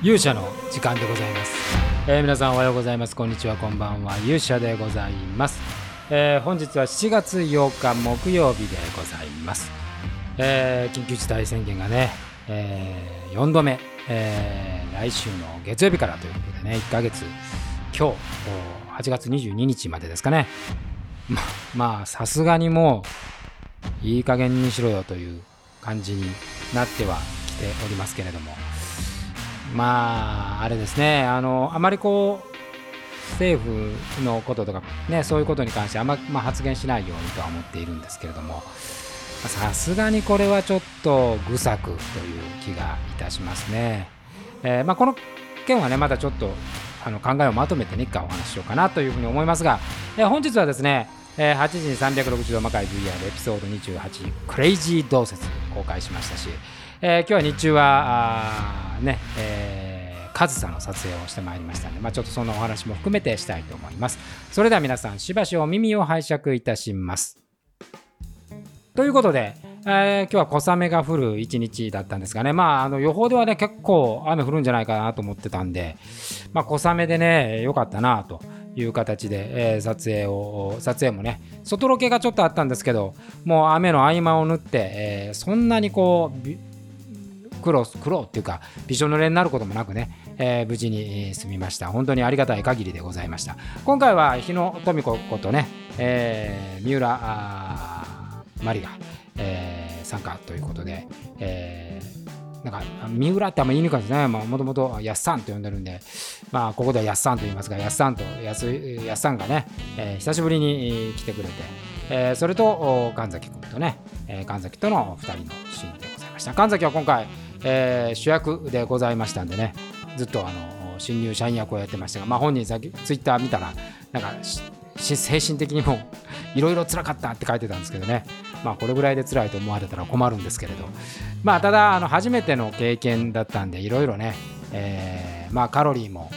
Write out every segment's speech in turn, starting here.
勇者の時間でございます、えー、皆さんおはようございます。こんにちはこんばんは。勇者でございます、えー、本日は7月8日木曜日でございます、えー、緊急事態宣言がね、えー、4度目、えー、来週の月曜日からということでね1ヶ月。今日8月22日までですかね。まあさすがにもういい加減にしろよという感じになってはきておりますけれども。まああれですねあのあまりこう政府のこととかねそういうことに関してあんま、まあ、発言しないようにとは思っているんですけれどもさすがにこれはちょっと愚策という気がいたしますね。えー、まあ、この件はねまたちょっとあの考えをまとめてね一回お話ししようかなというふうに思いますが、えー、本日はですねえー、8時に360度魔界 VR エピソード28クレイジー同説公開しましたし、え、今日は日中はね、えー、カズさんの撮影をしてまいりましたので、まあ、ちょっとそのお話も含めてしたいと思います。それでは皆さんしばしお耳を拝借いたします。ということで、えー、今日は小雨が降る一日だったんですがね、まあ、あの予報ではね、結構雨降るんじゃないかなと思ってたんで、まあ、小雨でね、良かったなという形で、えー、撮影を撮影もね外ロケがちょっとあったんですけどもう雨の合間を縫って、えー、そんなにこう苦労苦労っていうかびしょ濡れになることもなくね、えー、無事に済みました。本当にありがたい限りでございました。今回は日野富子ことね、えー、三浦マリが、えー、参加ということで、えーなんか三浦ってあんま言いにくいですね、もともとやっさんと呼んでるんで、まあ、ここではやっさんと言いますが、やっさんとやすやっさんがね、えー、久しぶりに来てくれて、えー、それと神崎君とね、えー、神崎との2人のシーンでございました。神崎は今回、えー、主役でございましたんでね、ずっとあの新入社員役をやってましたが、まあ、本人さっきツイッター見たら、なんか精神的にもいろいろ辛かったって書いてたんですけどね、まあ、これぐらいで辛いと思われたら困るんですけれど、まあ、ただあの初めての経験だったんでいろいろね、えー、まあ、カロリーも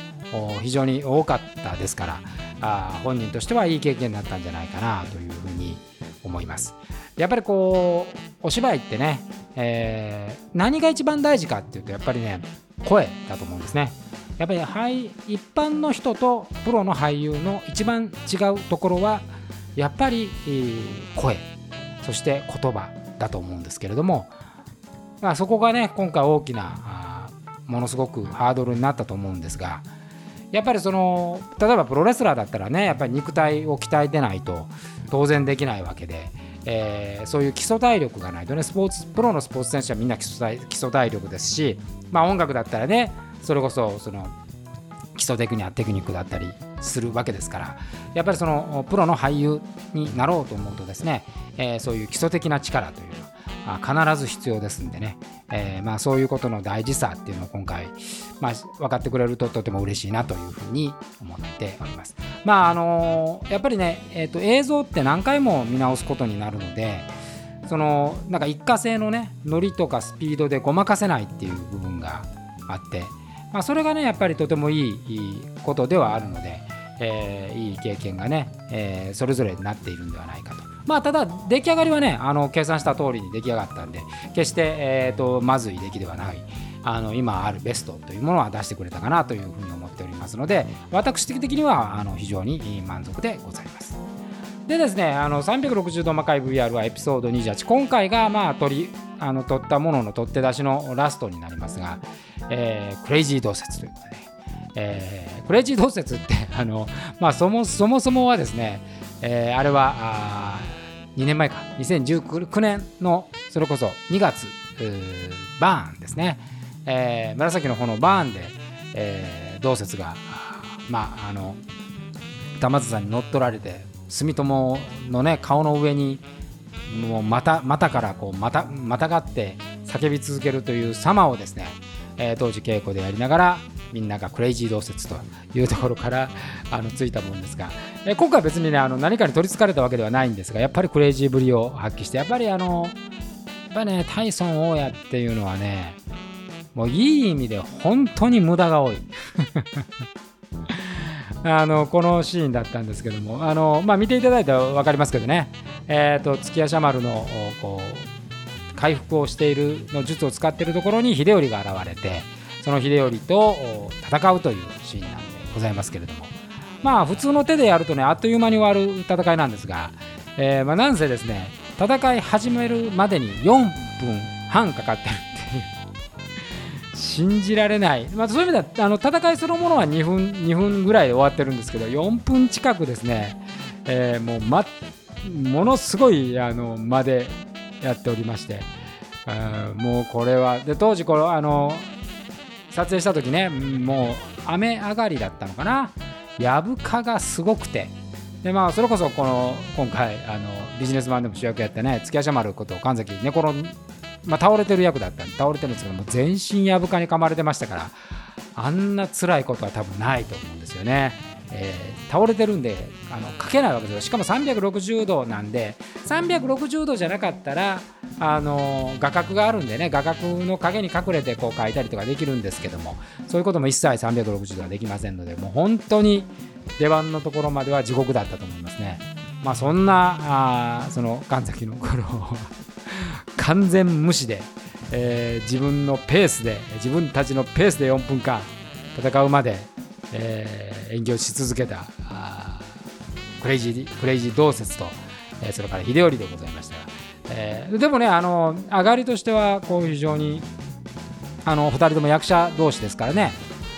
非常に多かったですからあ本人としてはいい経験だったんじゃないかなというふうに思います。やっぱりこうお芝居ってね、えー、何が一番大事かっていうとやっぱりね声だと思うんですね。やっぱり俳一般の人とプロの俳優の一番違うところはやっぱり声そして言葉だと思うんですけれども、まあ、そこがね今回大きなものすごくハードルになったと思うんですがやっぱりその例えばプロレスラーだったらねやっぱり肉体を鍛えてないと当然できないわけで、えー、そういう基礎体力がないとねスポーツプロのスポーツ選手はみんな基礎体基礎体力ですし、まあ、音楽だったらねそれこそその基礎テクニテクニックだったりするわけですからやっぱりそのプロの俳優になろうと思うとですね、えー、そういう基礎的な力というのは必ず必要ですんでね、えー、まあ、そういうことの大事さっていうのを今回、まあ、分かってくれるととても嬉しいなというふうに思っております。まああのやっぱりね、えーと、映像って何回も見直すことになるのでそのなんか一過性のねノリとかスピードでごまかせないっていう部分があってまあ、それがねやっぱりとてもいいことではあるので、えー、いい経験がね、えー、それぞれになっているんではないかと。まあ、ただ出来上がりはねあの計算した通りに出来上がったんで決して、えーと、まずい出来ではないあの今あるベストというものは出してくれたかなというふうに思っておりますので私的にはあの非常に満足でございます。でですね、あの360度魔界 VR はエピソード28、今回がまあ取りあの取ったものの取って出しのラストになりますが、えー、クレイジー同説ということで、えー、クレイジー同説ってあの、まあ、そもそもそもはですね、えー、あれはあ2年前か、2019年のそれこそ2月、バーンですね、えー、紫の炎バーンで、えー、同説が、まあ、あの玉津さんに乗っ取られて住友のね顔の上にもうまたまたからこうまたまたがって叫び続けるという様をですね、えー、当時稽古でやりながらみんながクレイジー同説というところからあのついたもんですが、え、今回は別にねあの何かに取りつかれたわけではないんですがやっぱりクレイジーぶりを発揮してやっぱりあのやっぱねタイソン大家っていうのはねもういい意味で本当に無駄が多い。あのこのシーンだったんですけどもあの、まあ、見ていただいたら分かりますけどね、えーと、月夜シャマルのこう回復をしているの術を使っているところに秀頼が現れてその秀頼と戦うというシーンなんでございますけれども。まあ普通の手でやるとねあっという間に終わる戦いなんですが、えー、まあなんせですね戦い始めるまでに4分半かかってるっていう。信じられない、まあ、そういう意味ではあの戦いそのものは2分 ,2 分ぐらいで終わってるんですけど4分近くですね、えー、もう、ま、ものすごいあの間でやっておりまして、もうこれはで当時このあの撮影した時ねもう雨上がりだったのかな。やぶかがすごくて。でまあそれこそこの今回あのビジネスマンでも主役やってね月足丸こと神崎寝転まあ、倒れてる役だった。んで倒れてるんですけども全身やぶかに噛まれてましたからあんな辛いことは多分ないと思うんですよね。えー、倒れてるんであの書けないわけですよ。しかも360度なんで360度じゃなかったらあの画角があるんでね画角の影に隠れてこう書いたりとかできるんですけどもそういうことも一切360度はできませんのでもう本当に出番のところまでは地獄だったと思いますね。まあ、そんなあその神崎の頃完全無視で、えー、自分のペースで自分たちのペースで4分間戦うまで、えー、演技をし続けたクレイジークレイジー同説と、えー、それから秀頼でございましたが、えー、でもねあの上がりとしてはこう非常にあの2人とも役者同士ですからね、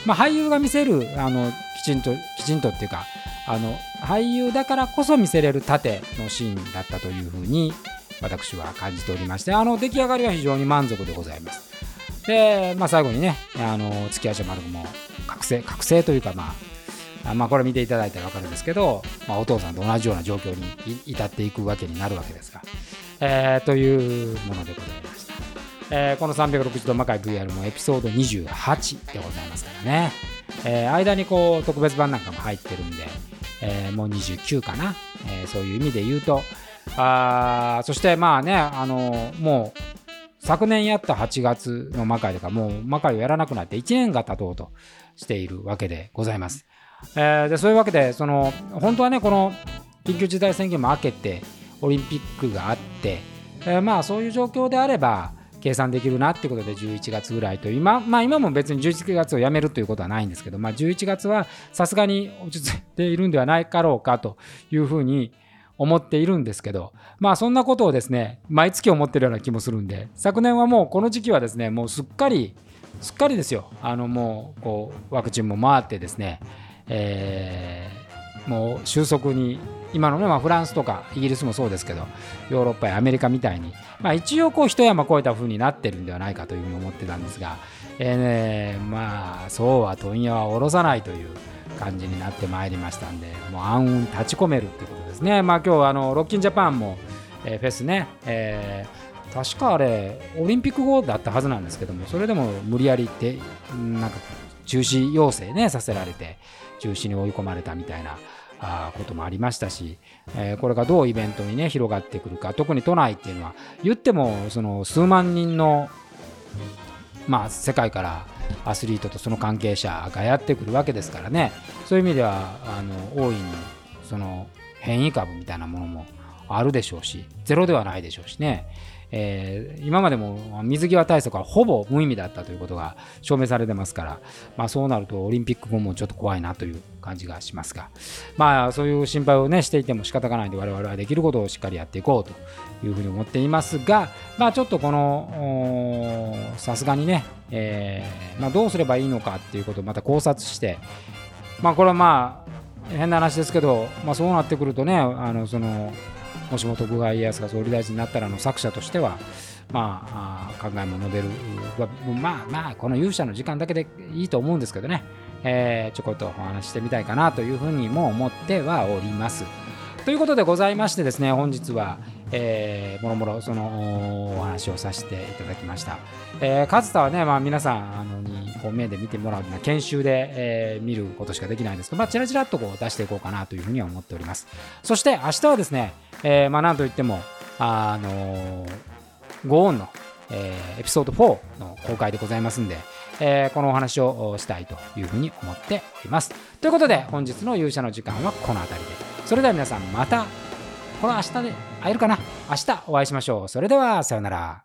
まあ、俳優が見せるあのきちんときちんとっていうかあの俳優だからこそ見せれる盾のシーンだったというふうに私は感じておりましてあの出来上がりは非常に満足でございます。で、まあ、最後にねあの月足丸も覚醒覚醒というかまあまあこれ見ていただいたら分かるんですけど、まあ、お父さんと同じような状況に至っていくわけになるわけですが、えー、というものでございました、えー、この360度魔界 VR もエピソード28でございますからね、えー、間にこう特別版なんかも入ってるんで、え、もう29かな、え、そういう意味で言うと。あそしてまあねあのもう昨年やった8月の魔界とかもう魔界をやらなくなって1年が経とうとしているわけでございます。えー、でそういうわけでその本当はねこの緊急事態宣言も明けてオリンピックがあって、えー、まあそういう状況であれば計算できるなってことで11月ぐらいと今まあ今も別に11月をやめるということはないんですけど、まあ、11月はさすがに落ち着いているんではないかろうかというふうに思っているんですけどまあそんなことをですね毎月思ってるような気もするんで昨年はもうこの時期はですねもうすっかりすっかりですよ。あのもうこうワクチンも回ってですね、えー、もう収束に今のね、まあ、フランスとかイギリスもそうですけどヨーロッパやアメリカみたいに、まあ、一応こう一山越えた風になってるんではないかというふうに思ってたんですが、えーね、まあそうは問屋は下ろさないという感じになってまいりましたんでもう暗雲立ち込めるってことですね。まあ今日あのロッキンジャパンも、えー、フェスね、えー、確かあれオリンピック後だったはずなんですけどもそれでも無理やりってなんか中止要請ねさせられて中止に追い込まれたみたいなあこともありましたし、えー、これがどうイベントにね広がってくるか特に都内っていうのは言ってもその数万人のまあ世界からアスリートとその関係者がやってくるわけですからね。そういう意味ではあの大いにその変異株みたいなものもあるでしょうしゼロではないでしょうしね、えー、今までも水際対策はほぼ無意味だったということが証明されてますから、まあ、そうなるとオリンピック後もちょっと怖いなという感じがしますが、まあ、そういう心配を、ね、していても仕方がないので我々はできることをしっかりやっていこうというふうに思っていますが、まあ、ちょっとこのさすがにね、えーまあ、どうすればいいのかっていうことをまた考察して、まあ、これはまあ変な話ですけど、まあ、そうなってくるとねあのそのもしも徳川家康が総理大臣になったらの作者としては、まあ、考えも述べる、まあまあ、この勇者の時間だけでいいと思うんですけどね、えー、ちょこっとお話してみたいかなというふうにも思ってはおります。ということでございましてですね、本日は、えー、もろもろそのお話をさせていただきました。えー、勝田はね、まあ、皆さんあのにこう目で見てもらうような研修で、えー、見ることしかできないんですけど、まあ、ちらちらっとこう出していこうかなというふうには思っております。そして明日はですね、えー、まあなんといっても、あのー、ゴーンの、えー、エピソード4の公開でございますんで、えー、このお話をしたいというふうに思っております。ということで、本日の勇者の時間はこの辺りで。それでは皆さんまた、これは明日で会えるかな？明日お会いしましょう。それでは、さようなら。